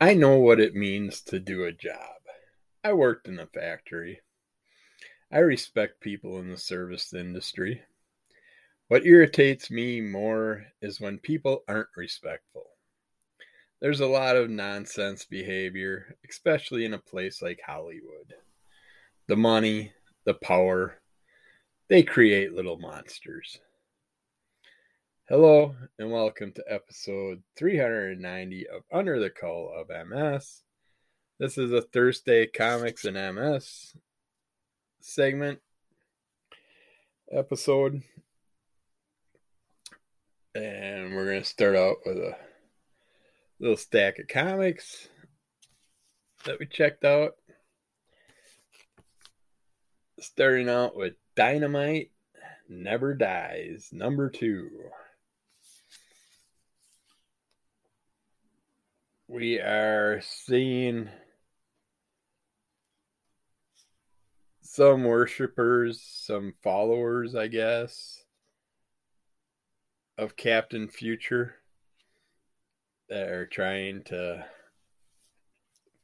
I know what it means to do a job. I worked in a factory. I respect people in the service industry. What irritates me more is when people aren't respectful. There's a lot of nonsense behavior, especially in a place like Hollywood. The money, the power, they create little monsters. Hello, and welcome to episode 390 of Under the Call of MS. This is a Thursday Comics and MS segment episode. And we're going to start out with a little stack of comics that we checked out. Starting out with Dynamite Never Dies, number two. We are seeing some worshippers, some followers, I guess, of Captain Future that are trying to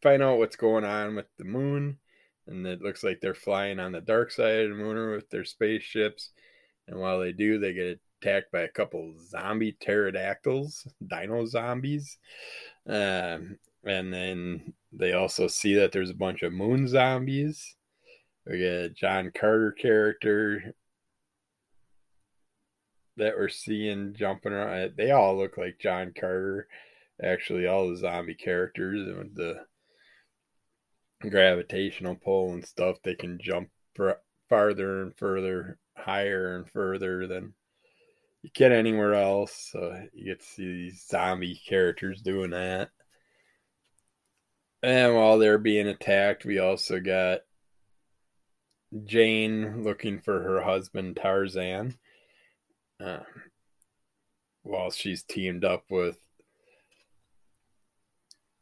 find out what's going on with the moon. And it looks like they're flying on the dark side of the moon with their spaceships. And while they do, they get attacked by a couple zombie pterodactyls, dino zombies. Um, and then they also see that there's a bunch of moon zombies. We get a John Carter character that we're seeing jumping around. They all look like John Carter. Actually, all the zombie characters and with the gravitational pull and stuff, they can jump farther and further, higher and further than you can anywhere else. So you get to see these zombie characters doing that. And while they're being attacked, we also got Jane looking for her husband Tarzan. Uh, while she's teamed up with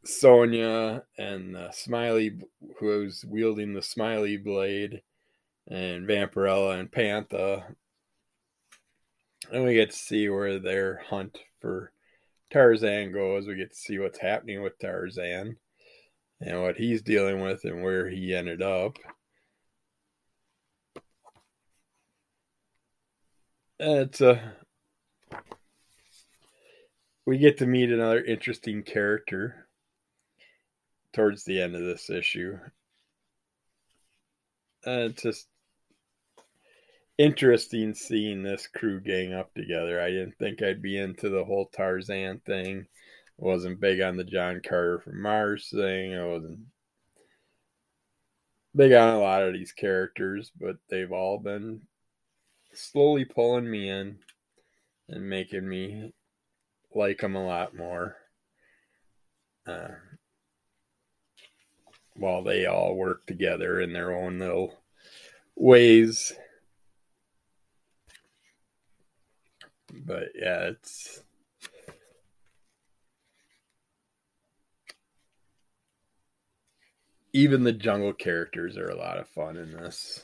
Sonja and Smiley, who's wielding the Smiley blade, and Vampirella and Pantha and we get to see where their hunt for Tarzan goes. We get to see what's happening with Tarzan and what he's dealing with and where he ended up. It's a we get to meet another interesting character towards the end of this issue. Uh, it's just interesting seeing this crew gang up together. I didn't think I'd be into the whole Tarzan thing. I wasn't big on the John Carter from Mars thing. I wasn't big on a lot of these characters, but they've all been slowly pulling me in and making me like them a lot more. Uh, while they all work together in their own little ways But yeah, it's even the jungle characters are a lot of fun in this.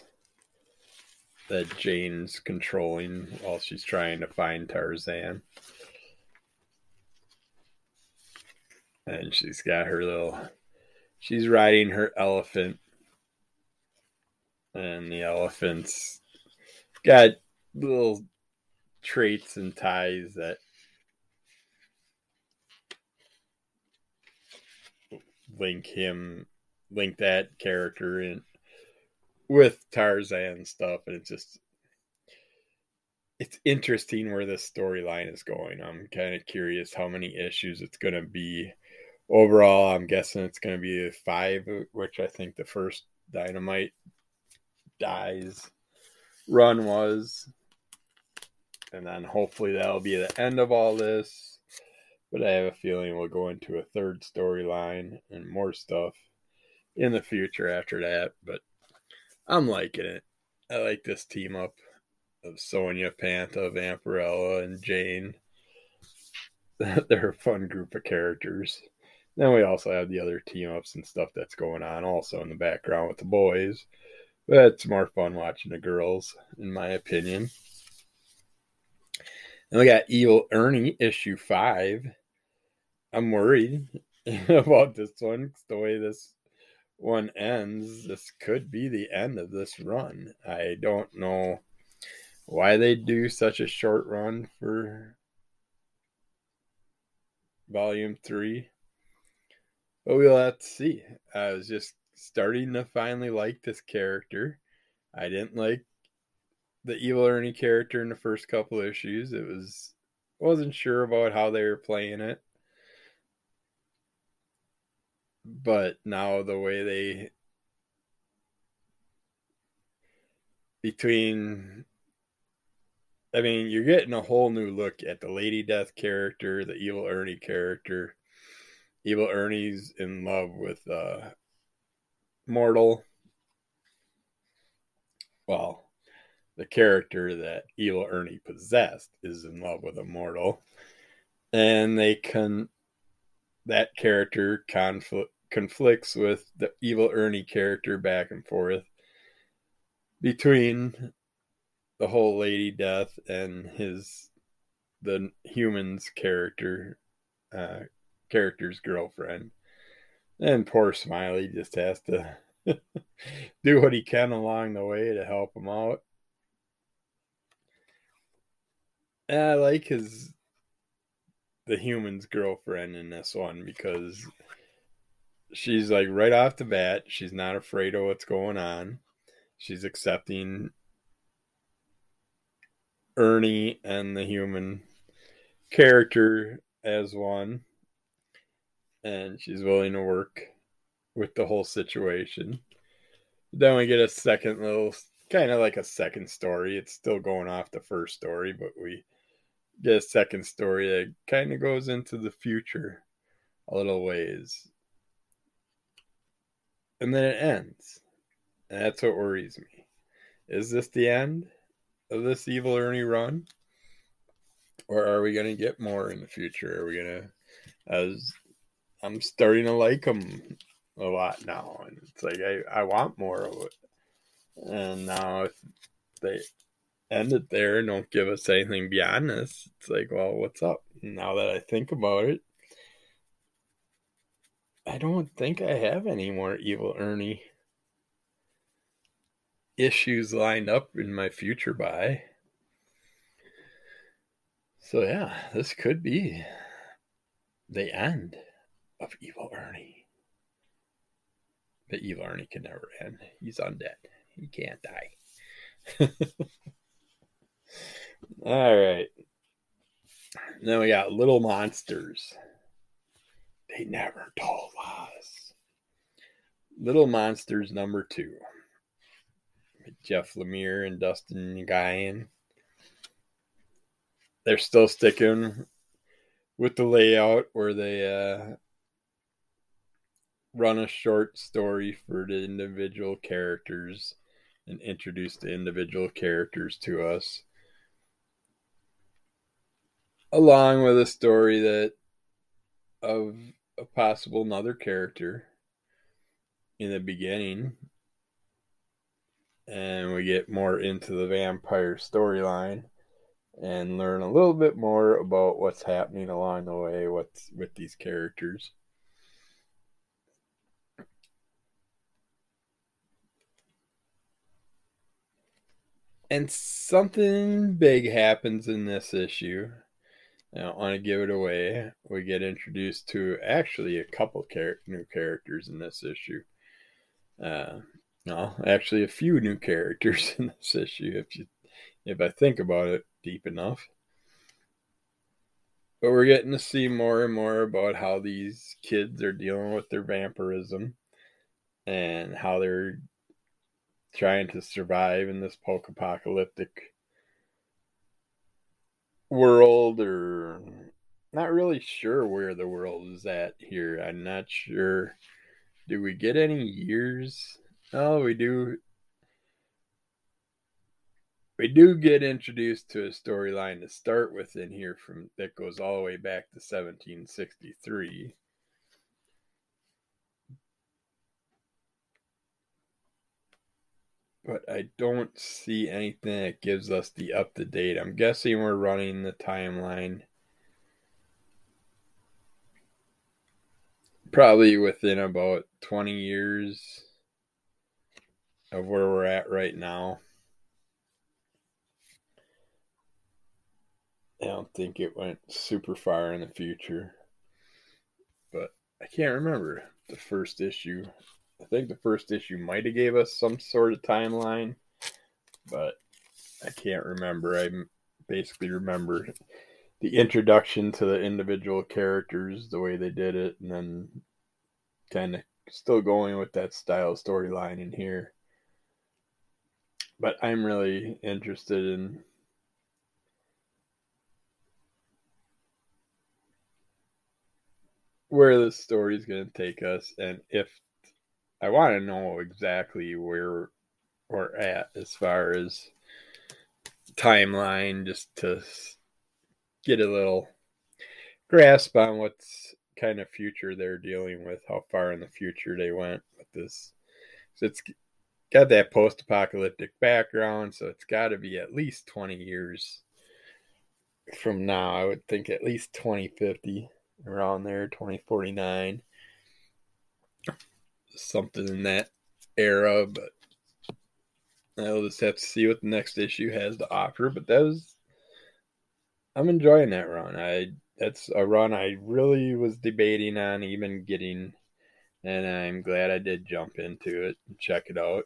That Jane's controlling while she's trying to find Tarzan. And she's got her little she's riding her elephant. And the elephant's got little traits and ties that link him link that character in with Tarzan stuff and it's just it's interesting where this storyline is going. I'm kind of curious how many issues it's going to be. Overall, I'm guessing it's going to be five, which I think the first Dynamite dies run was and then hopefully that'll be the end of all this. But I have a feeling we'll go into a third storyline and more stuff in the future after that. But I'm liking it. I like this team up of Sonja, Pantha, Vampirella, and Jane. They're a fun group of characters. Then we also have the other team ups and stuff that's going on also in the background with the boys. But it's more fun watching the girls, in my opinion. And we got Evil Ernie issue five. I'm worried. about this one. The way this one ends, this could be the end of this run. I don't know why they do such a short run for volume three. But we'll have to see. I was just starting to finally like this character. I didn't like the evil Ernie character in the first couple issues. It was wasn't sure about how they were playing it. But now the way they between I mean, you're getting a whole new look at the Lady Death character, the evil Ernie character. Evil Ernie's in love with uh Mortal. Well, the character that evil Ernie possessed is in love with a mortal, And they can that character conflict conflicts with the evil Ernie character back and forth between the whole lady death and his the humans character uh character's girlfriend. And poor smiley just has to do what he can along the way to help him out and i like his the human's girlfriend in this one because she's like right off the bat she's not afraid of what's going on she's accepting Ernie and the human character as one. And she's willing to work with the whole situation. Then we get a second little, kind of like a second story. It's still going off the first story, but we get a second story that kind of goes into the future a little ways. And then it ends. And that's what worries me. Is this the end? of this evil Ernie run? Or are we going to get more in the future? Are we going to, as I'm starting to like him a lot now, and it's like I, I want more of it. And now they end it there and don't give us anything beyond this, it's like, well, what's up? Now that I think about it, I don't think I have any more evil Ernie issues lined up in my future by. So yeah, this could be the end of Evil Ernie. But Evil Ernie can never end. He's undead. He can't die. All right. Then we got Little Monsters. They never told us. Little Monsters number two. Jeff Lemire and Dustin Nguyen. They're still sticking with the layout where they uh, run a short story for the individual characters and introduce the individual characters to us. Along with a story that of a possible another character in the beginning. And we get more into the vampire storyline and learn a little bit more about what's happening along the way what's with these characters. And something big happens in this issue I don't want to give it away. We get introduced to actually a couple char- new characters in this issue. Uh, no, actually, a few new characters in this issue. If you, if I think about it deep enough, but we're getting to see more and more about how these kids are dealing with their vampirism and how they're trying to survive in this post-apocalyptic world or not really sure where the world is at here. I'm not sure. Do we get any years Oh, we do. We do get introduced to a storyline to start with in here from that goes all the way back to 1763. But I don't see anything that gives us the up to date. I'm guessing we're running the timeline probably within about 20 years of where we're at right now. I don't think it went super far in the future, but I can't remember the first issue. I think the first issue might have gave us some sort of timeline, but I can't remember. I basically remember the introduction to the individual characters, the way they did it, and then kind of still going with that style storyline in here. But I'm really interested in where the story is going to take us and if I want to know exactly where we're at as far as timeline just to get a little grasp on what's kind of future they're dealing with, how far in the future they went with this. So it's got that post apocalyptic background, so it's got to be at least 20 years from now. I would think at least 2050, around there, 2049. Something in that era, but I'll just have to see what the next issue has to offer. But that was, I'm enjoying that run. I that's a run I really was debating on even getting, and I'm glad I did jump into it and check it out.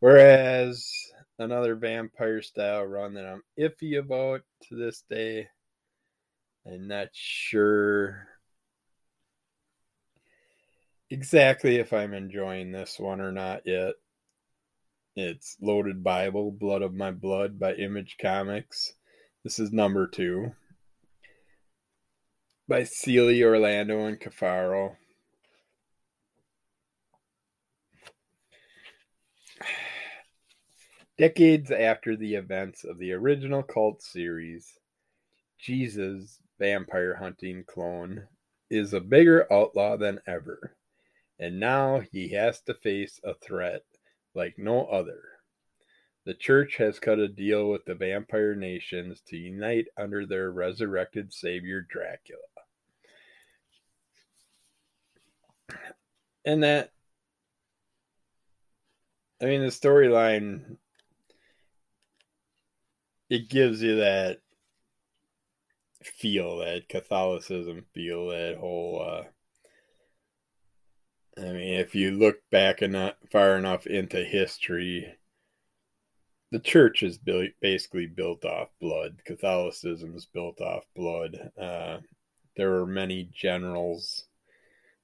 Whereas another vampire style run that I'm iffy about to this day, I'm not sure exactly if I'm enjoying this one or not yet. It's Loaded Bible, Blood of My Blood by Image Comics. This is number two by Seeley, Orlando, and Cafaro. Decades after the events of the original cult series, Jesus, vampire hunting clone, is a bigger outlaw than ever, and now he has to face a threat like no other. The church has cut a deal with the vampire nations to unite under their resurrected savior Dracula. And that, I mean, the storyline, it gives you that feel, that Catholicism feel, that whole, uh, I mean, if you look back enough, far enough into history, the church is built, basically built off blood. Catholicism is built off blood. Uh, there were many generals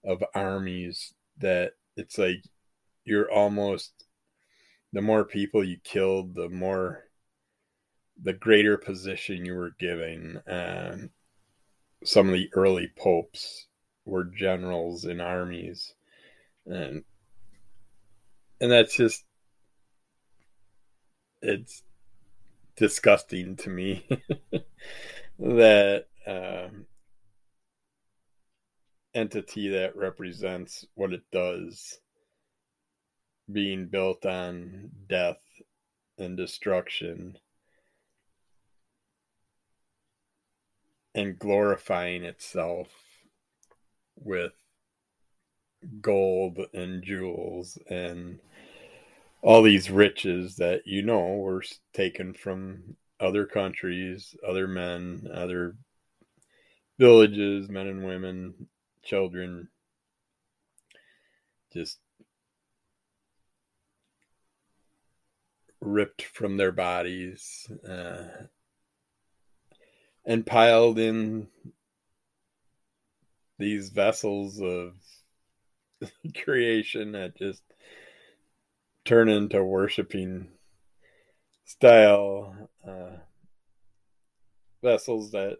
of armies that it's like you're almost the more people you killed, the more the greater position you were giving. Um, some of the early popes were generals in armies and and that's just it's disgusting to me that um, entity that represents what it does being built on death and destruction and glorifying itself with gold and jewels and all these riches that you know were taken from other countries, other men, other villages, men and women, children, just ripped from their bodies uh, and piled in these vessels of creation that just turn into worshiping style uh, vessels that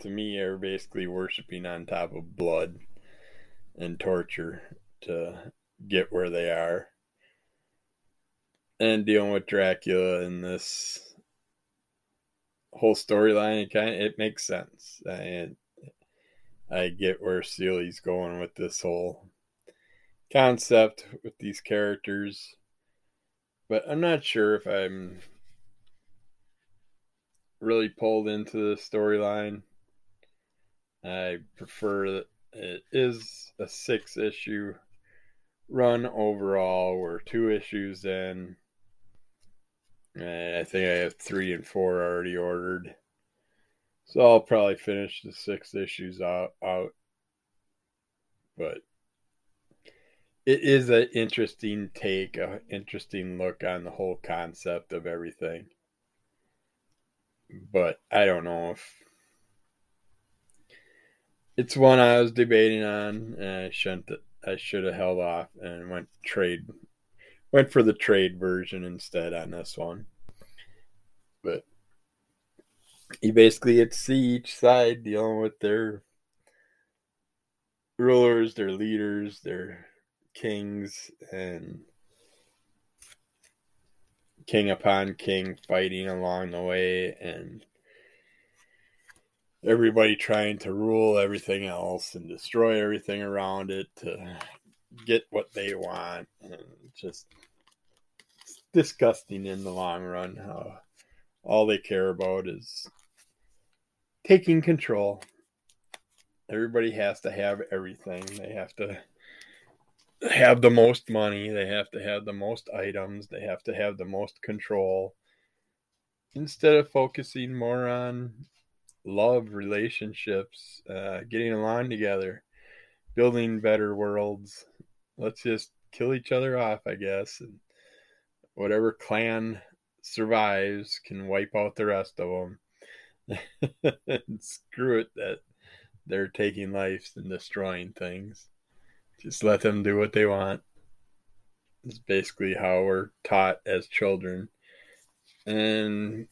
to me are basically worshiping on top of blood and torture to get where they are. And dealing with Dracula in this whole storyline it kind of it makes sense. And I get where Seeley's going with this whole concept with these characters, but I'm not sure if I'm really pulled into the storyline. I prefer it is a six issue run overall. We're two issues in. I think I have three and four already ordered. So I'll probably finish the six issues out, out. But it is an interesting take, an interesting look on the whole concept of everything. But I don't know if it's one I was debating on, and I shouldn't. I should have held off and went trade, went for the trade version instead on this one. But you basically get to see each side dealing with their rulers, their leaders, their kings, and king upon king fighting along the way, and everybody trying to rule everything else and destroy everything around it to get what they want. And just disgusting in the long run how all they care about is taking control. Everybody has to have everything. They have to have the most money. They have to have the most items. They have to have the most control. Instead of focusing more on love, relationships, uh, getting along together, building better worlds. Let's just kill each other off, I guess. And whatever clan survives can wipe out the rest of them. screw it that they're taking lives and destroying things. Just let them do what they want. It's basically how we're taught as children. And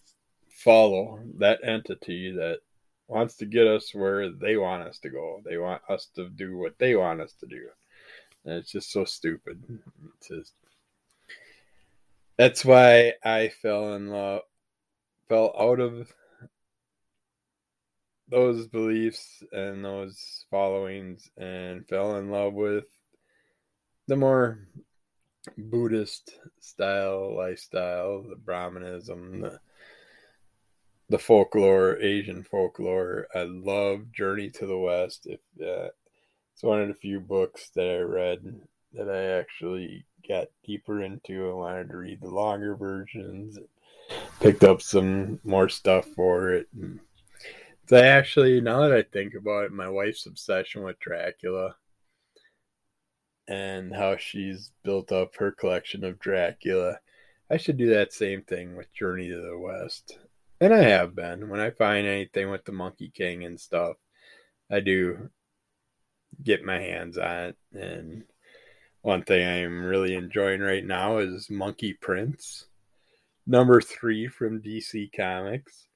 follow that entity that wants to get us where they want us to go. They want us to do what they want us to do. And it's just so stupid. It's just, that's why I fell in love, fell out of those beliefs and those followings and fell in love with the more Buddhist style lifestyle, the Brahmanism, the the folklore, Asian folklore. I love Journey to the West. If uh, it's one of the few books that I read that I actually got deeper into. I wanted to read the longer versions. Picked up some more stuff for it. And I actually, now that I think about it, my wife's obsession with Dracula and how she's built up her collection of Dracula. I should do that same thing with Journey to the West. And I have been. When I find anything with the Monkey King and stuff, I do get my hands on it. And one thing I'm really enjoying right now is Monkey Prince, number three from DC Comics.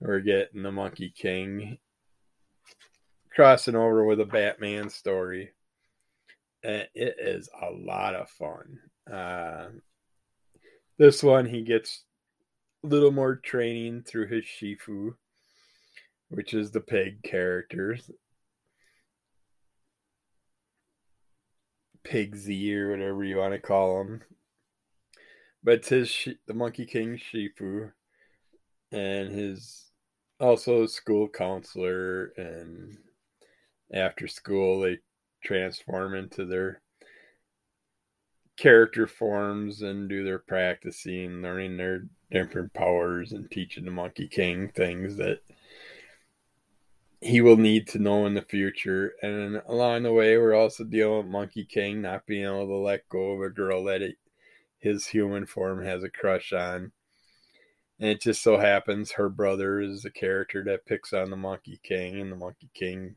We're getting the Monkey King crossing over with a Batman story. And it is a lot of fun. Uh, this one, he gets a little more training through his Shifu, which is the pig character. Pigsy or whatever you want to call him. But it's his the Monkey King Shifu and his also school counselor and after school they transform into their character forms and do their practicing, learning their different powers and teaching the Monkey King things that he will need to know in the future. And along the way, we're also dealing with Monkey King not being able to let go of a girl that it, his human form has a crush on. And it just so happens her brother is the character that picks on the Monkey King, and the Monkey King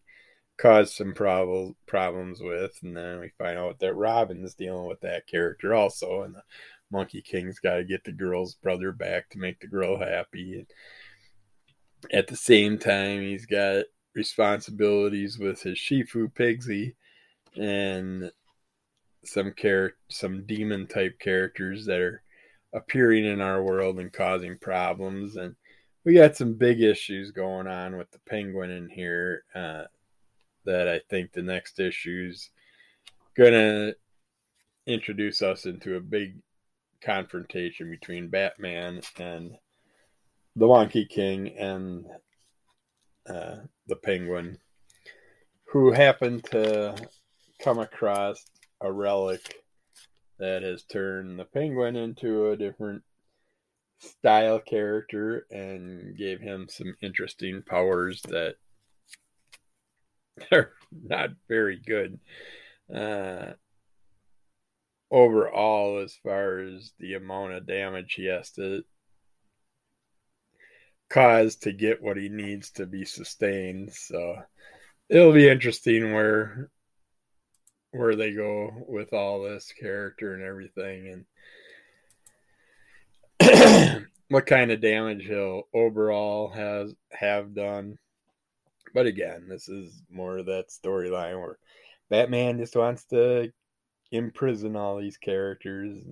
caused some prob- problems with. And then we find out that Robin's dealing with that character also. And the Monkey King's got to get the girl's brother back to make the girl happy. And at the same time, he's got responsibilities with his Shifu Pigsy and some char- some demon type characters that are appearing in our world and causing problems. And we got some big issues going on with the penguin in here uh, that I think the next issue's gonna introduce us into a big confrontation between Batman and the Monkey King and uh, the Penguin. who happened to come across a relic that has turned the penguin into a different style character and gave him some interesting powers that are not very good. Uh, overall as far as the amount of damage he has to cause to get what he needs to be sustained so it'll be interesting where where they go with all this character and everything and what kind of damage he'll overall has have done. But again, this is more of that storyline where Batman just wants to imprison all these characters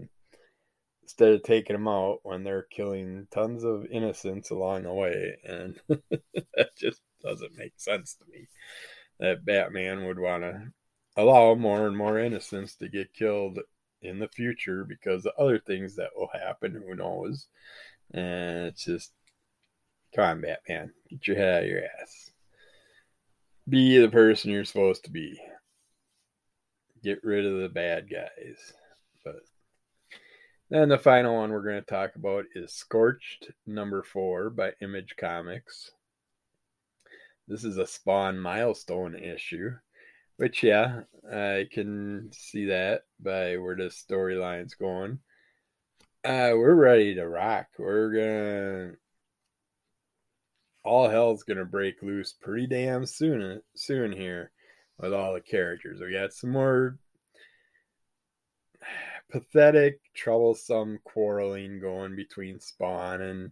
instead of taking them out when they're killing tons of innocents along the way. And that just doesn't make sense to me. That Batman would want to allow more and more innocents to get killed in the future because of other things that will happen. Who knows? And it's just, come on, Batman, get your head out of your ass. Be the person you're supposed to be. Get rid of the bad guys. But then the final one we're going to talk about is Scorched number four by Image Comics. This is a Spawn milestone issue. Which yeah, I can see that by where the storyline's going. Uh, we're ready to rock. We're gonna all hell's gonna break loose pretty damn soon soon here with all the characters. We got some more pathetic, troublesome quarreling going between Spawn and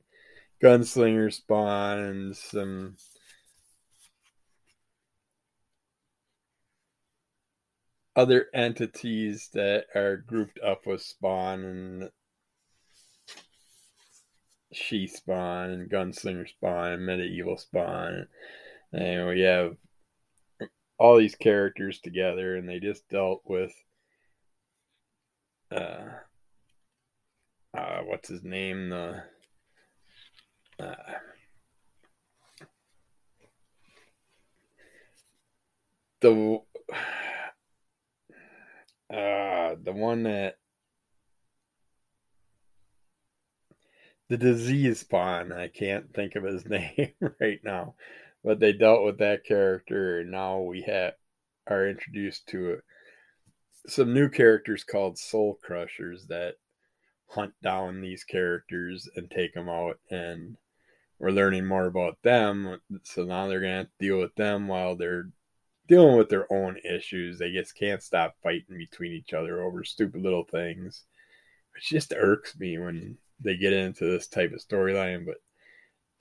Gunslinger Spawn and some other entities that are grouped up with Spawn and She Spawn and Gunslinger Spawn and Medieval Spawn. And we have all these characters together, and they just dealt with uh, uh what's his name? The uh, the uh, the one that the disease spawn. I can't think of his name right now, but they dealt with that character, and now we have are introduced to it. Some new characters called Soul Crushers that hunt down these characters and take them out, and we're learning more about them. So now they're gonna have to deal with them while they're dealing with their own issues. They just can't stop fighting between each other over stupid little things. It just irks me when they get into this type of storyline. But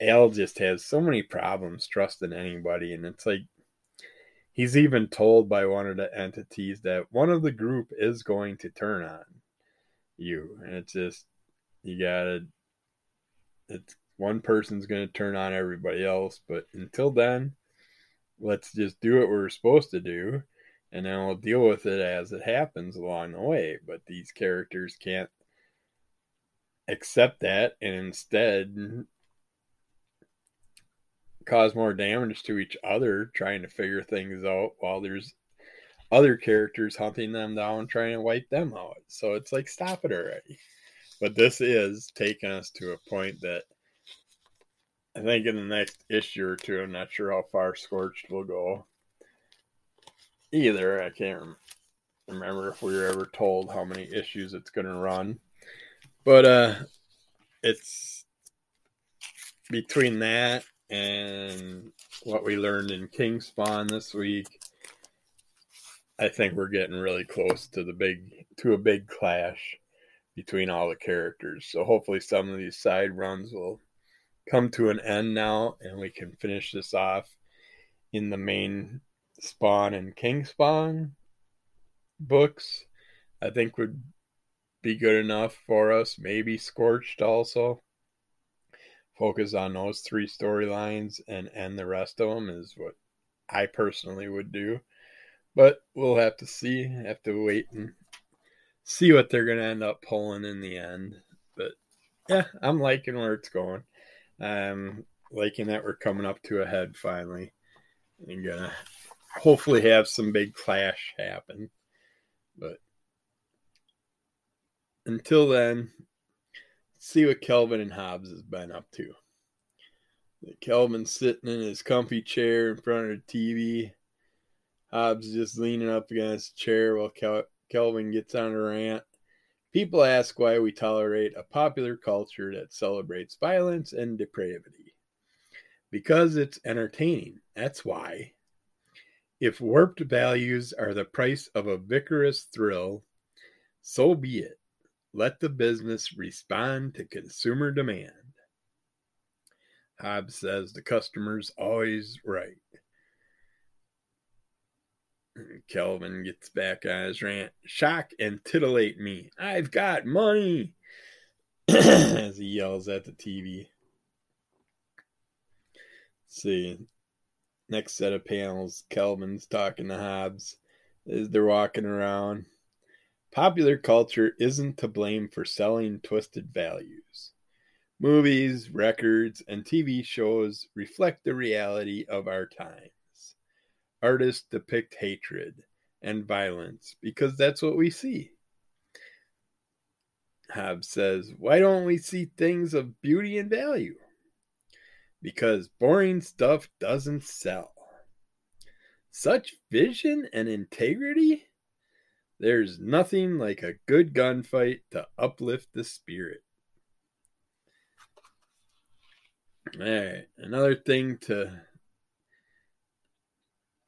Al just has so many problems trusting anybody, and it's like he's even told by one of the entities that one of the group is going to turn on you, and it's just you gotta. It's one person's going to turn on everybody else, but until then, let's just do what we're supposed to do and then we'll deal with it as it happens along the way. But these characters can't accept that and instead cause more damage to each other trying to figure things out while there's other characters hunting them down trying to wipe them out. So it's like stop it already. But this is taking us to a point that I think in the next issue or two, I'm not sure how far Scorched will go. Either I can't remember if we were ever told how many issues it's going to run, but uh, it's between that and what we learned in King Spawn this week. I think we're getting really close to the big to a big clash between all the characters. So hopefully some of these side runs will come to an end now, and we can finish this off in the main Spawn and King Spawn books. I think would be good enough for us. Maybe Scorched also. Focus on those three storylines and end the rest of them is what I personally would do. But we'll have to see. Have to wait and see what they're going to end up pulling in the end. But yeah, I'm liking where it's going. I'm liking that we're coming up to a head finally. And gonna hopefully have some big clash happen. But until then, see what Calvin and Hobbes has been up to. Calvin's sitting in his comfy chair in front of the TV. Hobbes just leaning up against the chair while Kel- Calvin gets on a rant. People ask why we tolerate a popular culture that celebrates violence and depravity. Because it's entertaining. That's why. If warped values are the price of a vicarious thrill, so be it. Let the business respond to consumer demand. Hobbes says the customer's always right. Calvin gets back on his rant. Shock and titillate me. I've got money. As he yells at the TV. Let's see. Next set of panels, Calvin's talking to Hobbes they're walking around. Popular culture isn't to blame for selling twisted values. Movies, records, and TV shows reflect the reality of our time artists depict hatred and violence because that's what we see. Hobbes says, Why don't we see things of beauty and value? Because boring stuff doesn't sell. Such vision and integrity? There's nothing like a good gunfight to uplift the spirit. All right, another thing to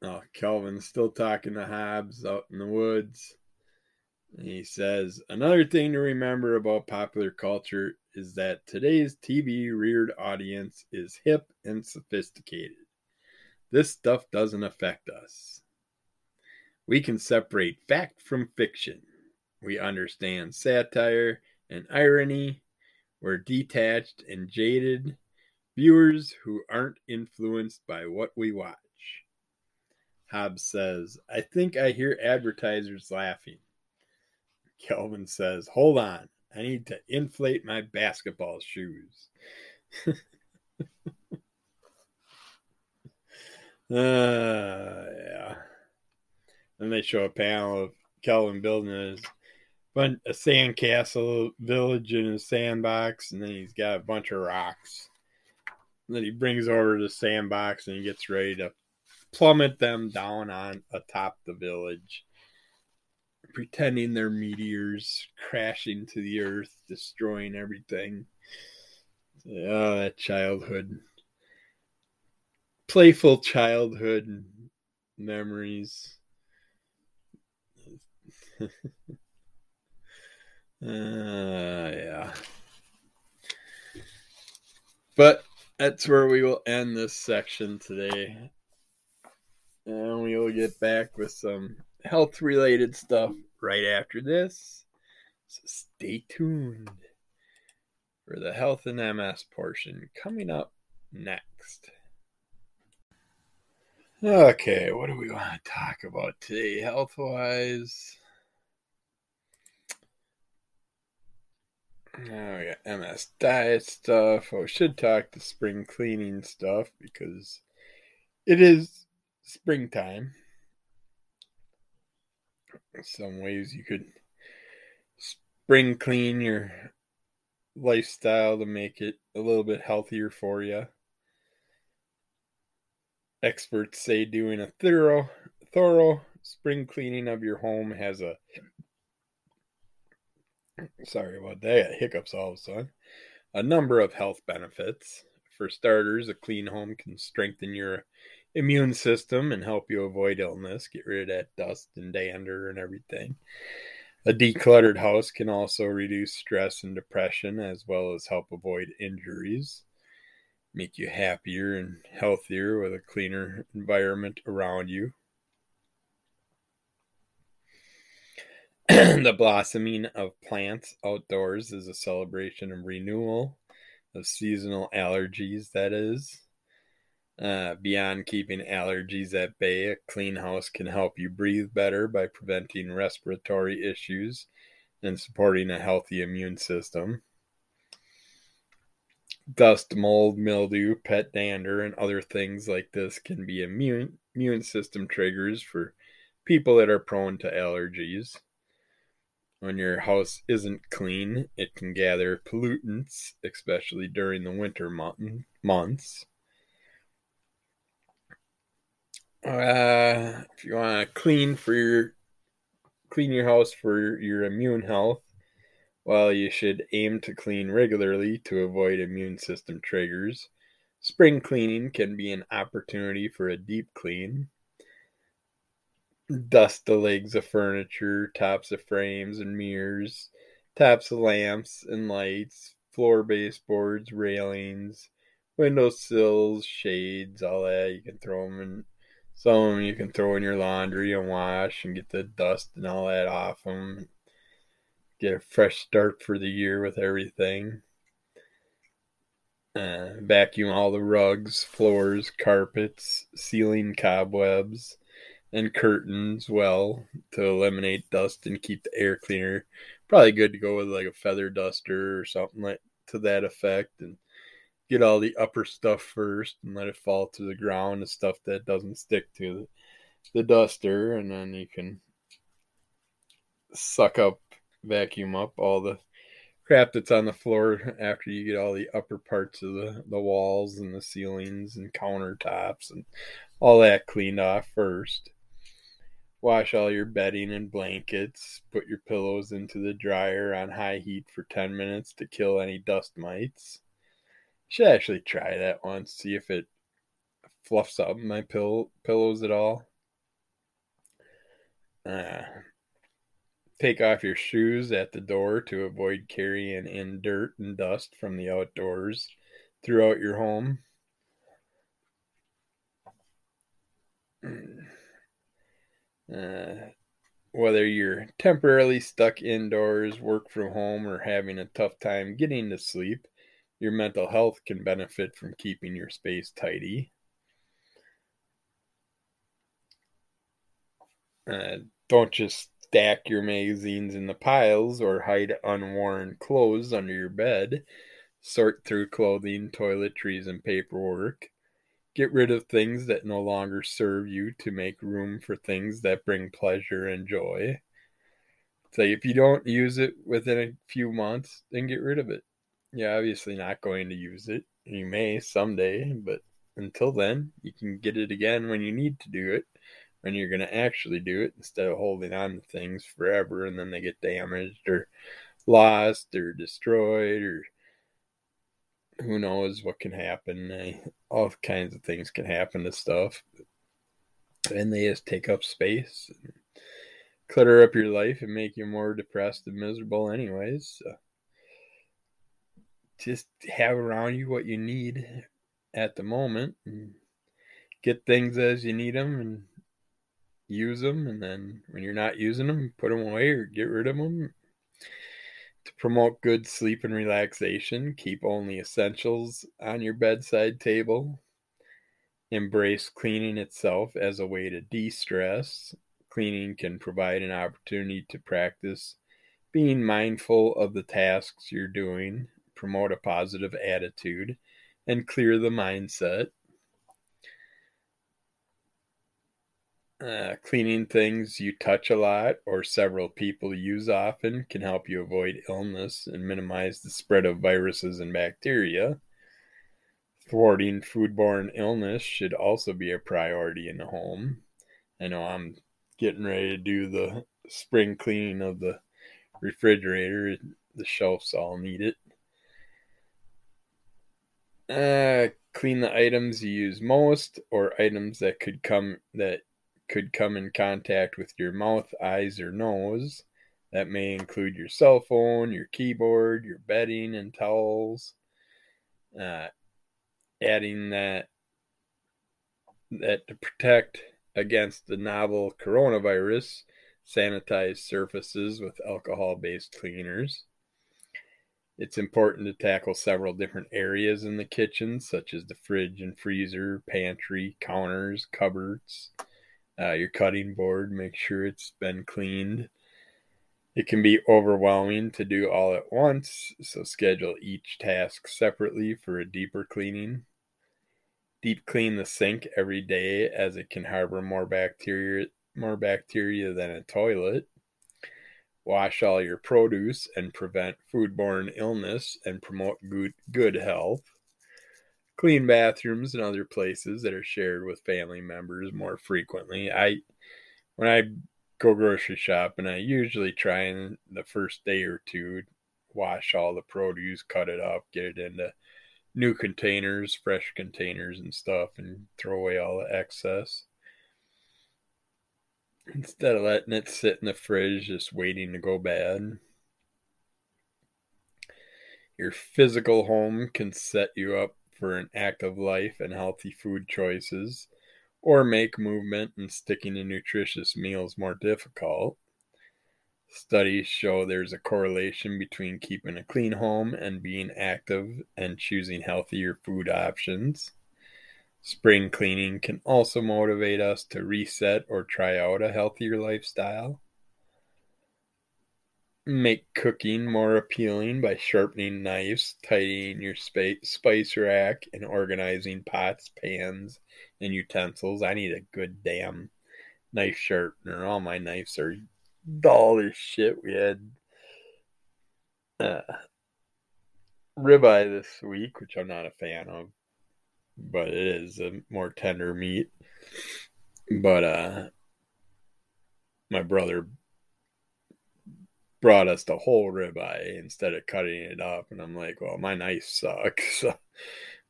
Oh, Calvin's still talking to Hobbes out in the woods. He says, Another thing to remember about popular culture is that today's TV reared audience is hip and sophisticated. This stuff doesn't affect us. We can separate fact from fiction. We understand satire and irony. We're detached and jaded viewers who aren't influenced by what we watch. Hobbes says, I think I hear advertisers laughing. Calvin says, Hold on. I need to inflate my basketball shoes. uh, yeah. Then they show a panel of Calvin building a, a sandcastle village in a sandbox, and then he's got a bunch of rocks. And then he brings over the sandbox and he gets ready to plummet them down on atop the village, pretending they're meteors crashing to the earth, destroying everything. Oh, that childhood, playful childhood memories. uh, yeah. But that's where we will end this section today. And we will get back with some health related stuff right after this. So stay tuned for the health and MS portion coming up next. Okay, what do we want to talk about today, health wise? Now we got MS diet stuff. Oh, we should talk the spring cleaning stuff because it is springtime. Some ways you could spring clean your lifestyle to make it a little bit healthier for you. Experts say doing a thorough thorough spring cleaning of your home has a sorry about that hiccups all of a sudden a number of health benefits for starters a clean home can strengthen your immune system and help you avoid illness, get rid of that dust and dander and everything. A decluttered house can also reduce stress and depression as well as help avoid injuries, make you happier and healthier with a cleaner environment around you. the blossoming of plants outdoors is a celebration of renewal of seasonal allergies, that is. Uh, beyond keeping allergies at bay, a clean house can help you breathe better by preventing respiratory issues and supporting a healthy immune system. dust, mold, mildew, pet dander, and other things like this can be immune immune system triggers for people that are prone to allergies. When your house isn't clean, it can gather pollutants, especially during the winter months. Uh, if you want to clean for your clean your house for your immune health, while you should aim to clean regularly to avoid immune system triggers, spring cleaning can be an opportunity for a deep clean. Dust the legs of furniture, tops of frames and mirrors, tops of lamps and lights, floor baseboards, railings, window sills, shades, all that. You can throw them in. Some of them you can throw in your laundry and wash and get the dust and all that off them get a fresh start for the year with everything. Uh, vacuum all the rugs, floors, carpets, ceiling cobwebs, and curtains well to eliminate dust and keep the air cleaner. Probably good to go with like a feather duster or something like to that effect and get all the upper stuff first and let it fall to the ground, the stuff that doesn't stick to the, duster, and then you can suck up vacuum up all the crap that's on the floor after you get all the upper parts of the, the walls and the ceilings and countertops and all that cleaned off first. Wash all your bedding and blankets. Put your pillows into the dryer on high heat for 10 minutes to kill any dust mites. Should actually try that once, see if it fluffs up my pill- pillows at all. Uh, Take off your shoes at the door to avoid carrying in dirt and dust from the outdoors throughout your home. Uh, whether you're temporarily stuck indoors, work from home, or having a tough time getting to sleep, your mental health can benefit from keeping your space tidy. Uh, don't just stack your magazines in the piles or hide unworn clothes under your bed. Sort through clothing, toiletries, and paperwork. Get rid of things that no longer serve you to make room for things that bring pleasure and joy. So if you don't use it within a few months, then get rid of it. You're obviously not going to use it. You may someday, but until then, you can get it again when you need to do it when you're going to actually do it instead of holding on to things forever and then they get damaged or lost or destroyed or who knows what can happen. Eh, all kinds of things can happen to stuff. And they just take up space and clutter up your life and make you more depressed and miserable, anyways. So just have around you what you need at the moment and get things as you need them and use them, and then when you're not using them, put them away or get rid of them. To promote good sleep and relaxation, keep only essentials on your bedside table. Embrace cleaning itself as a way to de stress. Cleaning can provide an opportunity to practice being mindful of the tasks you're doing, promote a positive attitude, and clear the mindset. Uh, cleaning things you touch a lot or several people use often can help you avoid illness and minimize the spread of viruses and bacteria. Thwarting foodborne illness should also be a priority in the home. I know I'm getting ready to do the spring cleaning of the refrigerator. The shelves all need it. Uh, clean the items you use most or items that could come that could come in contact with your mouth, eyes, or nose. That may include your cell phone, your keyboard, your bedding, and towels. Uh, adding that that to protect against the novel coronavirus, sanitize surfaces with alcohol-based cleaners. It's important to tackle several different areas in the kitchen, such as the fridge and freezer, pantry, counters, cupboards, uh, your cutting board, make sure it's been cleaned. It can be overwhelming to do all at once, so schedule each task separately for a deeper cleaning. Deep clean the sink every day as it can harbor more bacteria more bacteria than a toilet. Wash all your produce and prevent foodborne illness and promote good, good health. Clean bathrooms and other places that are shared with family members more frequently. I when I go grocery shopping, I usually try in the first day or two wash all the produce, cut it up, get it into new containers, fresh containers and stuff, and throw away all the excess. Instead of letting it sit in the fridge just waiting to go bad. Your physical home can set you up for an active life and healthy food choices or make movement and sticking to nutritious meals more difficult. Studies show there's a correlation between keeping a clean home and being active and choosing healthier food options. Spring cleaning can also motivate us to reset or try out a healthier lifestyle make cooking more appealing by sharpening knives, tidying your spice rack, and organizing pots, pans, and utensils. I need a good damn knife sharpener. All my knives are dull as shit. We had uh, ribeye this week, which I'm not a fan of, but it is a more tender meat. But uh, my brother brought us the whole ribeye instead of cutting it up. And I'm like, well, my knife sucks.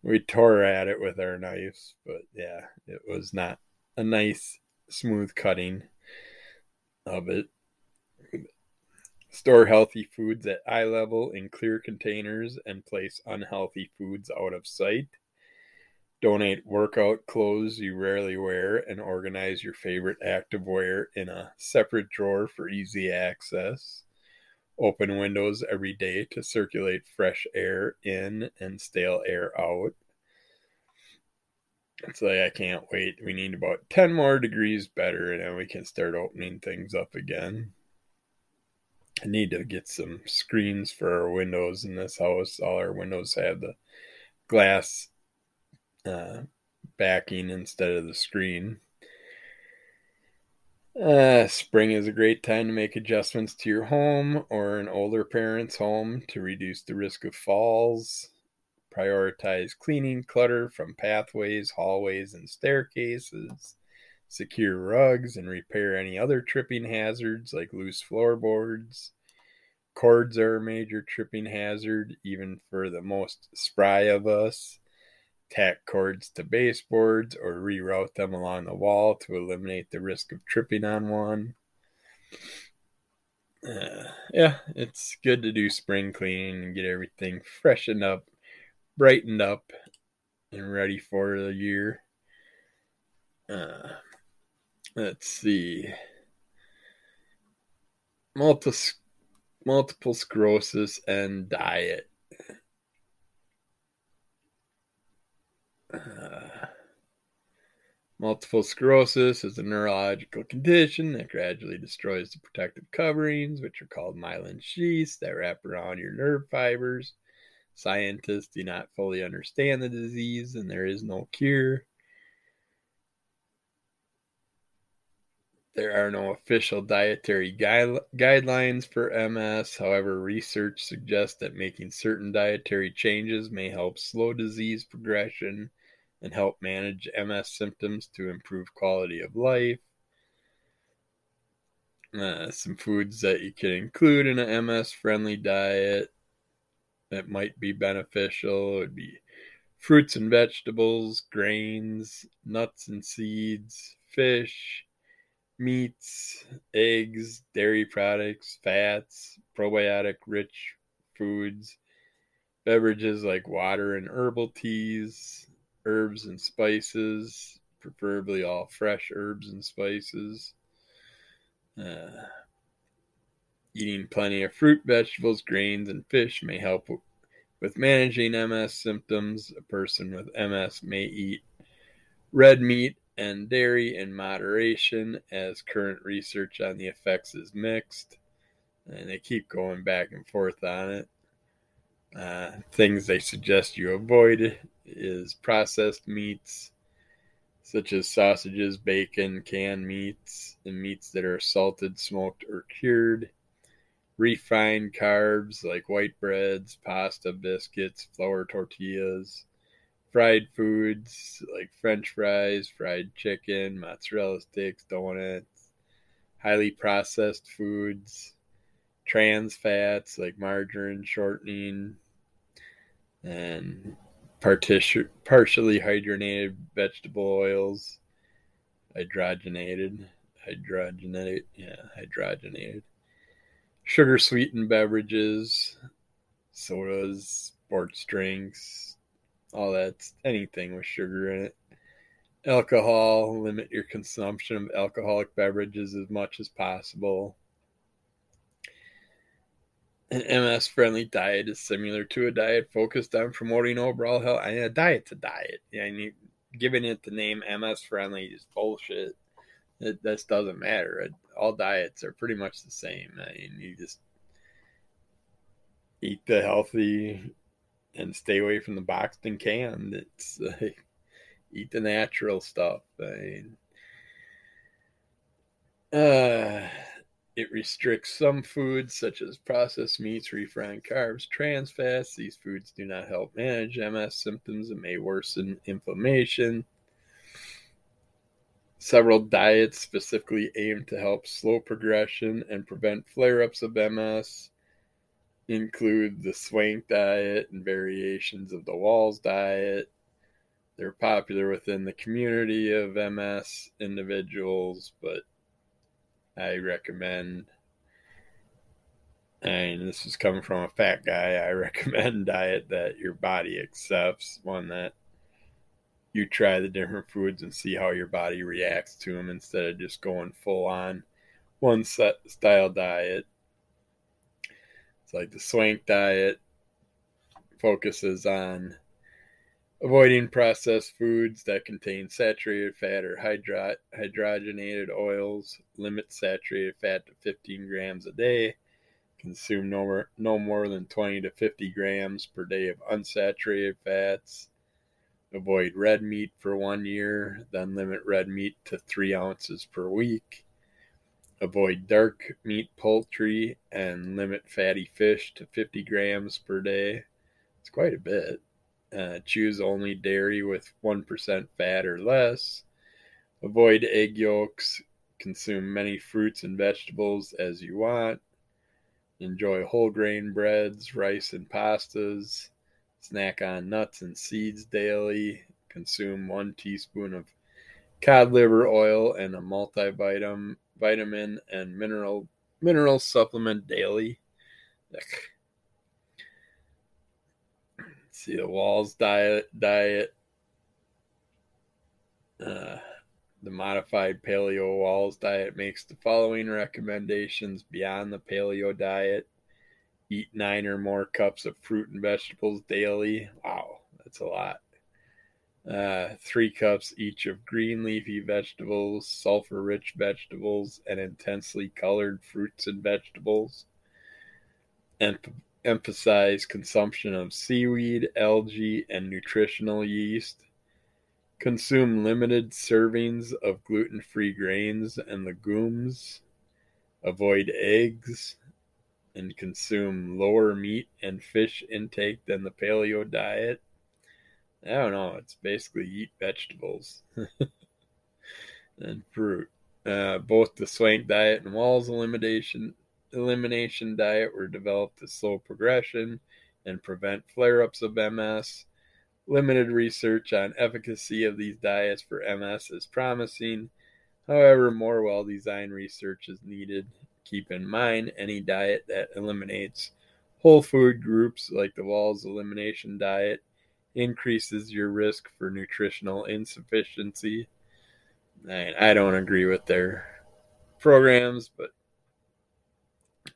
So we tore at it with our knives. But yeah, it was not a nice, smooth cutting of it. Store healthy foods at eye level in clear containers and place unhealthy foods out of sight. Donate workout clothes you rarely wear and organize your favorite active wear in a separate drawer for easy access open windows every day to circulate fresh air in and stale air out. It's like I can't wait. We need about 10 more degrees better and then we can start opening things up again. I need to get some screens for our windows in this house. All our windows have the glass uh, backing instead of the screen. Uh, spring is a great time to make adjustments to your home or an older parent's home to reduce the risk of falls. Prioritize cleaning clutter from pathways, hallways, and staircases. Secure rugs and repair any other tripping hazards like loose floorboards. Cords are a major tripping hazard, even for the most spry of us tack cords to baseboards or reroute them along the wall to eliminate the risk of tripping on one. Uh, yeah, it's good to do spring cleaning and get everything freshened up, brightened up, and ready for the year. Uh, let's see. Multiple, multiple sclerosis and diet. Uh, multiple sclerosis is a neurological condition that gradually destroys the protective coverings, which are called myelin sheaths, that wrap around your nerve fibers. Scientists do not fully understand the disease, and there is no cure. There are no official dietary guide, guidelines for MS. However, research suggests that making certain dietary changes may help slow disease progression and help manage MS symptoms to improve quality of life. Uh, some foods that you can include in a MS friendly diet that might be beneficial would be fruits and vegetables, grains, nuts and seeds, fish, meats, eggs, dairy products, fats, probiotic rich foods, beverages like water and herbal teas, herbs and spices, preferably all fresh herbs and spices. Uh, eating plenty of fruit, vegetables, grains, and fish may help with managing MS symptoms. A person with MS may eat red meat and dairy in moderation, as current research on the effects is mixed. and they keep going back and forth on it. Uh, things they suggest you avoid is processed meats, such as sausages, bacon, canned meats, and meats that are salted, smoked, or cured. Refined carbs like white breads, pasta, biscuits, flour tortillas. Fried foods like french fries, fried chicken, mozzarella sticks, donuts. Highly processed foods. Trans fats like margarine, shortening, and partition, partially hydrogenated vegetable oils, hydrogenated, hydrogenated, yeah, hydrogenated, sugar sweetened beverages, sodas, sports drinks, all that, anything with sugar in it. Alcohol, limit your consumption of alcoholic beverages as much as possible. An MS friendly diet is similar to a diet focused on promoting overall health. I mean, a diet's a diet. And you, giving it the name MS friendly is bullshit. It this doesn't matter. All diets are pretty much the same. I mean, you just eat the healthy and stay away from the boxed and canned. It's like eat the natural stuff. I mean, uh it restricts some foods, such as processed meats, refined carbs, trans fats. These foods do not help manage MS symptoms and may worsen inflammation. Several diets specifically aim to help slow progression and prevent flare ups of MS include the Swank diet and variations of the Wahls diet. They're popular within the community of MS individuals, but I recommend, and this is coming from a fat guy, I recommend diet that your body accepts, one that you try the different foods and see how your body reacts to them instead of just going full on one set style diet. It's like the swank diet focuses on Avoiding processed foods that contain saturated fat or hydro- hydrogenated oils. Limit saturated fat to 15 grams a day. Consume no more, no more than 20 to 50 grams per day of unsaturated fats. Avoid red meat for one year, then limit red meat to three ounces per week. Avoid dark meat poultry and limit fatty fish to 50 grams per day. It's quite a bit. Uh, choose only dairy with 1% fat or less. Avoid egg yolks. Consume many fruits and vegetables as you want. Enjoy whole grain breads, rice, and pastas. Snack on nuts and seeds daily. Consume one teaspoon of cod liver oil and a multivitamin vitamin and mineral mineral supplement daily. See the Wahls diet diet. Uh, the modified paleo Wahls diet makes the following recommendations beyond the paleo diet. Eat nine or more cups of fruit and vegetables daily. Wow, that's a lot. Uh, three cups each of green leafy vegetables, sulfur rich vegetables, and intensely colored fruits and vegetables. And emphasize consumption of seaweed, algae, and nutritional yeast. Consume limited servings of gluten free grains and legumes. Avoid eggs and consume lower meat and fish intake than the paleo diet. I don't know. It's basically eat vegetables and fruit. Uh, both the Swank diet and Wahls elimination elimination diet were developed to slow progression and prevent flare ups of MS. Limited research on efficacy of these diets for MS is promising. However, more well designed research is needed. Keep in mind any diet that eliminates whole food groups like the Wahls elimination diet increases your risk for nutritional insufficiency. I don't agree with their programs, but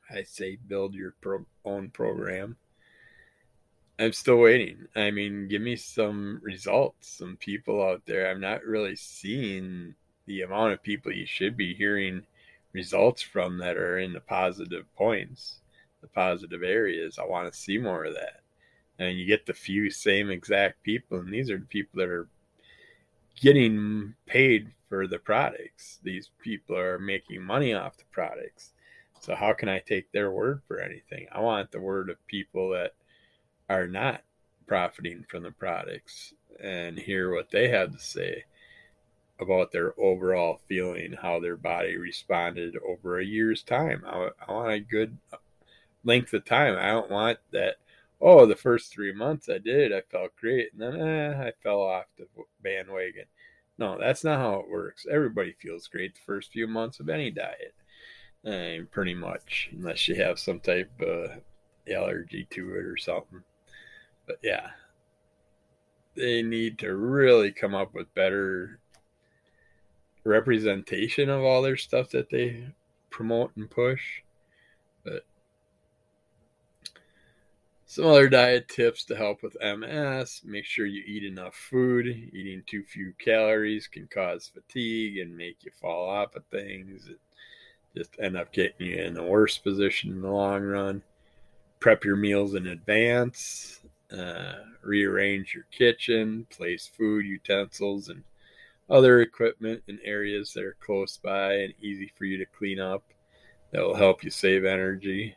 I say build your pro- own program. I'm still waiting. I mean, give me some results, some people out there. I'm not really seeing the amount of people you should be hearing results from that are in the positive points, the positive areas. I want to see more of that. And you get the few same exact people, and these are the people that are getting paid for the products. These people are making money off the products. So how can I take their word for anything? I want the word of people that are not profiting from the products and hear what they have to say about their overall feeling, how their body responded over a year's time. I, I want a good length of time. I don't want that. Oh, the first three months I did, I felt great, and then eh, I fell off the bandwagon. No, that's not how it works. Everybody feels great the first few months of any diet, and pretty much, unless you have some type of allergy to it or something. But yeah, they need to really come up with better representation of all their stuff that they promote and push. But some other diet tips to help with MS make sure you eat enough food. Eating too few calories can cause fatigue and make you fall off of things. It just end up getting you in a worse position in the long run. Prep your meals in advance. Uh, rearrange your kitchen. Place food, utensils, and other equipment in areas that are close by and easy for you to clean up. That will help you save energy.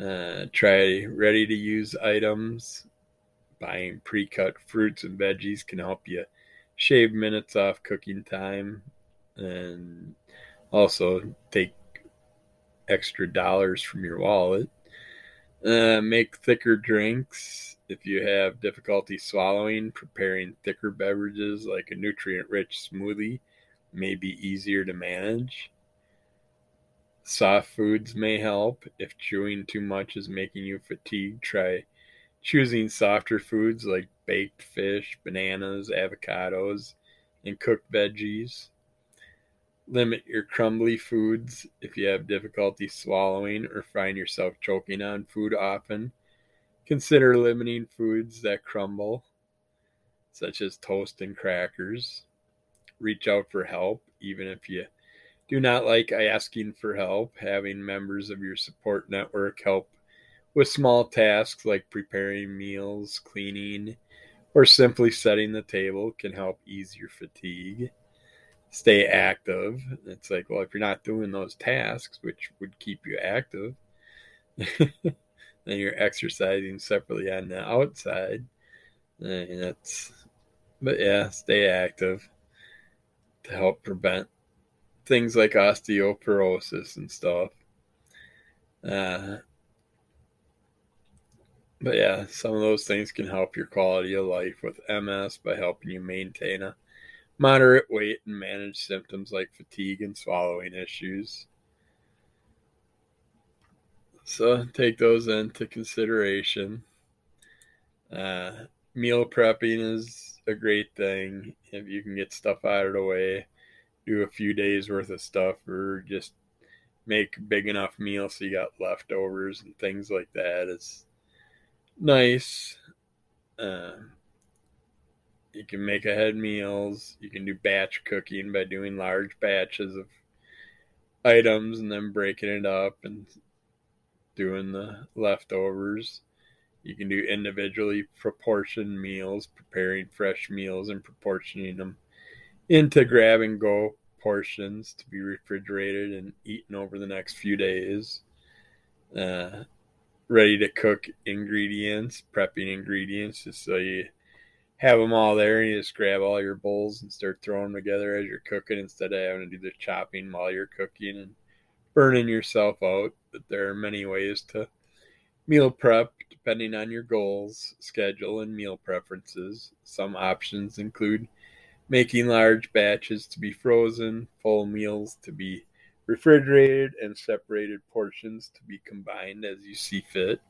Uh, try ready to use items. Buying pre cut fruits and veggies can help you shave minutes off cooking time and also take extra dollars from your wallet. Uh, make thicker drinks. If you have difficulty swallowing, preparing thicker beverages like a nutrient rich smoothie may be easier to manage. Soft foods may help. If chewing too much is making you fatigued, try choosing softer foods like baked fish, bananas, avocados, and cooked veggies. Limit your crumbly foods if you have difficulty swallowing or find yourself choking on food often. Consider limiting foods that crumble, such as toast and crackers. Reach out for help, even if you do not like asking for help. Having members of your support network help with small tasks like preparing meals, cleaning, or simply setting the table can help ease your fatigue. Stay active. It's like, well, if you're not doing those tasks, which would keep you active, then you're exercising separately on the outside. And that's, but yeah, stay active to help prevent things like osteoporosis and stuff. Uh, but yeah, some of those things can help your quality of life with MS by helping you maintain a moderate weight and manage symptoms like fatigue and swallowing issues. So take those into consideration. Uh, meal prepping is a great thing if you can get stuff out of the way do a few days worth of stuff or just make big enough meal so you got leftovers and things like that. It's nice. Uh, you can make ahead meals. You can do batch cooking by doing large batches of items and then breaking it up and doing the leftovers. You can do individually proportioned meals, preparing fresh meals and proportioning them into grab and go portions to be refrigerated and eaten over the next few days. Uh, ready to cook ingredients, prepping ingredients, just so you have them all there and you just grab all your bowls and start throwing them together as you're cooking instead of having to do the chopping while you're cooking and burning yourself out. But there are many ways to meal prep depending on your goals, schedule, and meal preferences. Some options include making large batches to be frozen, full meals to be refrigerated, and separated portions to be combined as you see fit.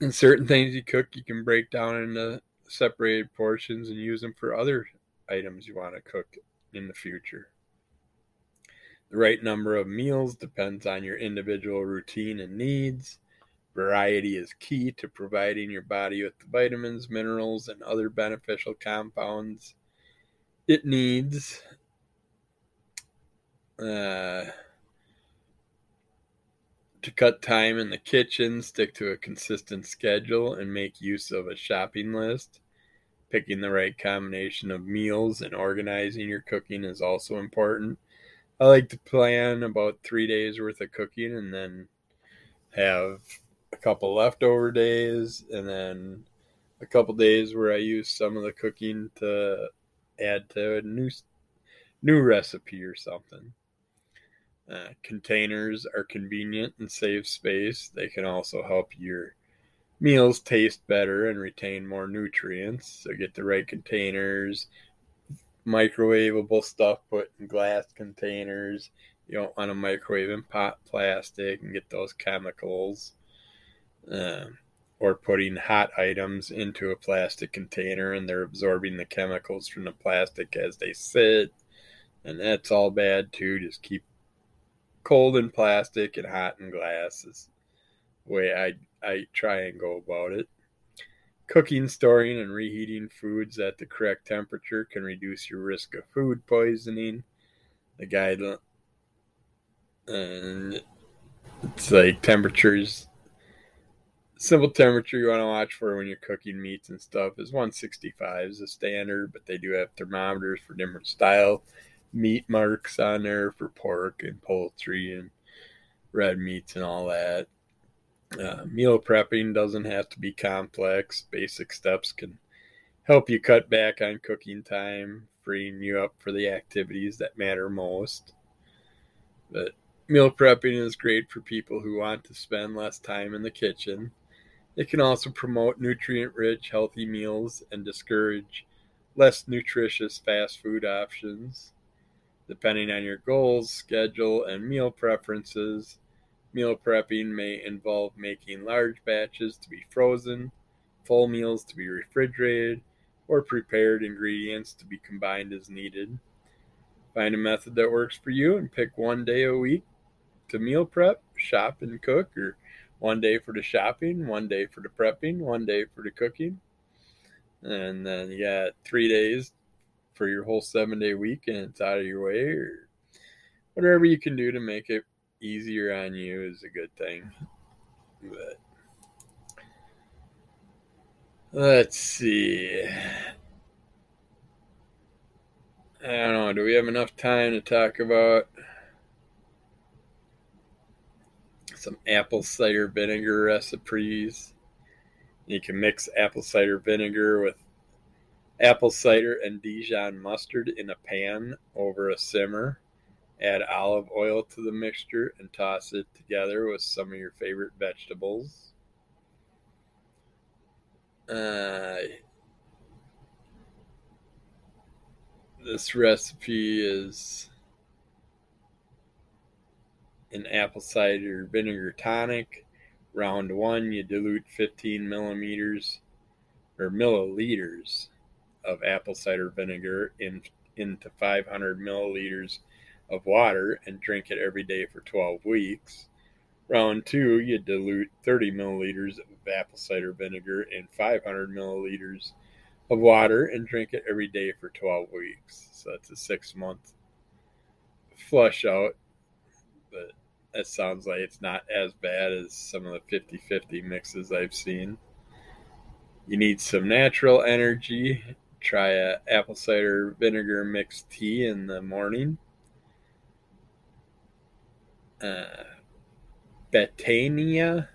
And certain things you cook, you can break down into separated portions and use them for other items you want to cook in the future. The right number of meals depends on your individual routine and needs. Variety is key to providing your body with the vitamins, minerals, and other beneficial compounds it needs. Uh, to cut time in the kitchen, stick to a consistent schedule, and make use of a shopping list. Picking the right combination of meals and organizing your cooking is also important. I like to plan about three days worth of cooking and then have a couple leftover days and then a couple days where I use some of the cooking to add to a new new recipe or something. Uh, containers are convenient and save space. They can also help your meals taste better and retain more nutrients. So get the right containers, microwavable stuff put in glass containers. You don't want to microwave in pot plastic and get those chemicals. Uh, or putting hot items into a plastic container and they're absorbing the chemicals from the plastic as they sit. And that's all bad too. Just keep cold in plastic and hot in glass is the way I I try and go about it. Cooking, storing, and reheating foods at the correct temperature can reduce your risk of food poisoning. The guideline and it's like temperatures simple temperature you want to watch for when you're cooking meats and stuff is 165 is the standard but they do have thermometers for different style meat marks on there for pork and poultry and red meats and all that uh, meal prepping doesn't have to be complex. Basic steps can help you cut back on cooking time, freeing you up for the activities that matter most. But meal prepping is great for people who want to spend less time in the kitchen. It can also promote nutrient rich, healthy meals and discourage less nutritious fast food options. Depending on your goals, schedule, and meal preferences, Meal prepping may involve making large batches to be frozen, full meals to be refrigerated, or prepared ingredients to be combined as needed. Find a method that works for you and pick one day a week to meal prep, shop, and cook, or one day for the shopping, one day for the prepping, one day for the cooking. And then you got three days for your whole seven day week and it's out of your way, or whatever you can do to make it easier on you is a good thing. But let's see. I don't know. Do we have enough time to talk about some apple cider vinegar recipes? You can mix apple cider vinegar with apple cider and Dijon mustard in a pan over a simmer. Add olive oil to the mixture and toss it together with some of your favorite vegetables. Uh, this recipe is an apple cider vinegar tonic. Round one, you dilute 15 millimeters or milliliters of apple cider vinegar in, into 500 milliliters of water and drink it every day for 12 weeks. Round two, you dilute 30 milliliters of apple cider vinegar in 500 milliliters of water and drink it every day for 12 weeks. So that's a six month flush out. But that sounds like it's not as bad as some of the 50 50 mixes I've seen. You need some natural energy. Try a apple cider vinegar mixed tea in the morning. Uh, Betania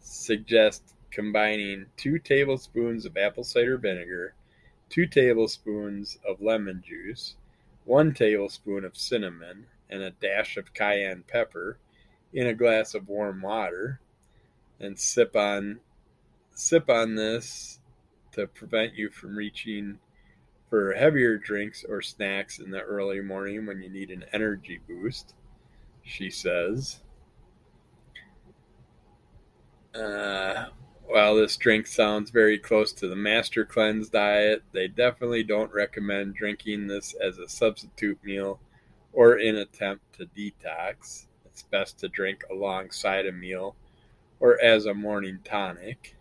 suggests combining two tablespoons of apple cider vinegar, two tablespoons of lemon juice, one tablespoon of cinnamon, and a dash of cayenne pepper in a glass of warm water, and sip on sip on this to prevent you from reaching for heavier drinks or snacks in the early morning when you need an energy boost she says. Uh, while this drink sounds very close to the Master Cleanse diet, they definitely don't recommend drinking this as a substitute meal or in attempt to detox. It's best to drink alongside a meal or as a morning tonic.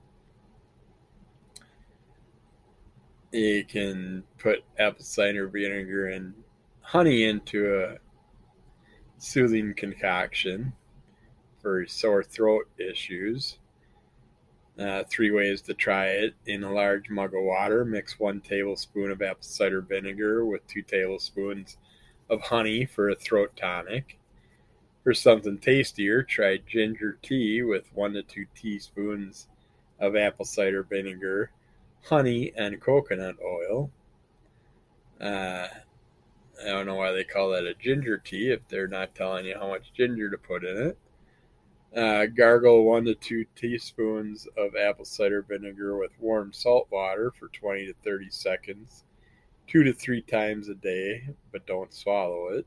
You can put apple cider vinegar and honey into a soothing concoction for sore throat issues. Uh, three ways to try it. In a large mug of water, mix one tablespoon of apple cider vinegar with two tablespoons of honey for a throat tonic. For something tastier, try ginger tea with one to two teaspoons of apple cider vinegar, honey, and coconut oil. Uh, I don't know why they call that a ginger tea if they're not telling you how much ginger to put in it. Uh, gargle one to two teaspoons of apple cider vinegar with warm salt water for 20 to 30 seconds, two to three times a day, but don't swallow it.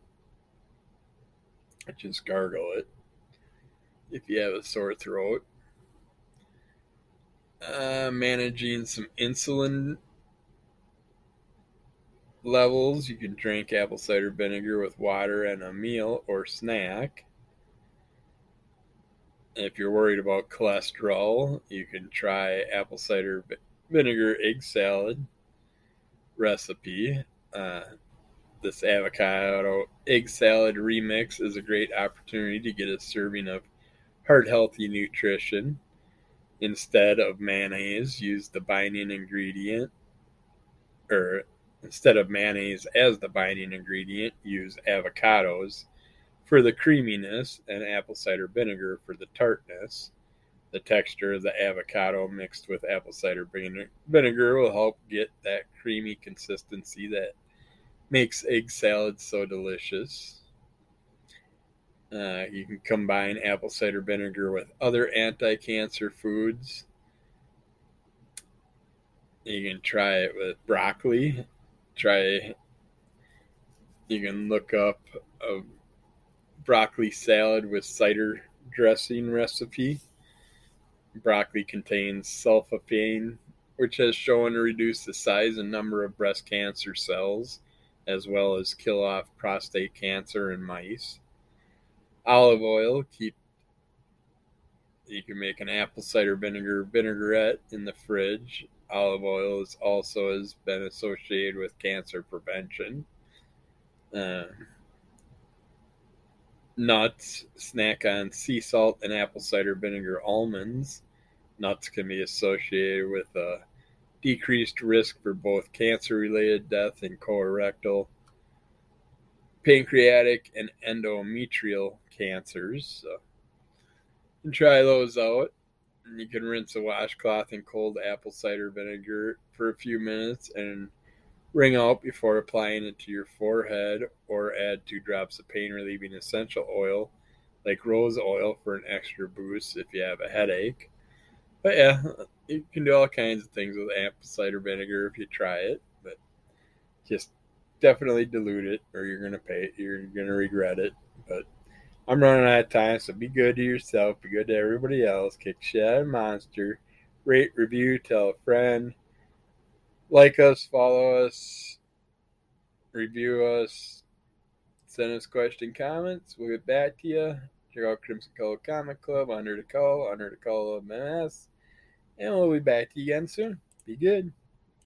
Just gargle it if you have a sore throat. Uh, managing some insulin levels, you can drink apple cider vinegar with water and a meal or snack. If you're worried about cholesterol, you can try apple cider vinegar egg salad recipe. Uh, this avocado egg salad remix is a great opportunity to get a serving of heart healthy nutrition. Instead of mayonnaise, use the binding ingredient, or instead of mayonnaise as the binding ingredient, use avocados for the creaminess and apple cider vinegar for the tartness. The texture of the avocado mixed with apple cider vinegar will help get that creamy consistency that makes egg salad so delicious. Uh, you can combine apple cider vinegar with other anti cancer foods. You can try it with broccoli. Try, you can look up a broccoli salad with cider dressing recipe. Broccoli contains sulforaphane, which has shown to reduce the size and number of breast cancer cells, as well as kill off prostate cancer in mice. Olive oil keep you can make an apple cider vinegar vinaigrette in the fridge. Olive oil is also has been associated with cancer prevention. Uh, nuts, snack on sea salt and apple cider vinegar almonds. Nuts can be associated with a decreased risk for both cancer related death and colorectal, pancreatic, and endometrial cancers. So, try those out. You can rinse a washcloth in cold apple cider vinegar for a few minutes and Wring out before applying it to your forehead or add two drops of pain relieving essential oil like rose oil for an extra boost if you have a headache. But yeah, you can do all kinds of things with apple cider vinegar if you try it, but just definitely dilute it or you're gonna pay it, you're gonna regret it. But I'm running out of time, so be good to yourself, be good to everybody else, kick shit monster, rate, review, tell a friend like us, follow us, review us, send us question, comments. We'll get back to you. Check out Crimson Color Comic Club, Under the Call, Under the Call of MS. And we'll be back to you again soon. Be good.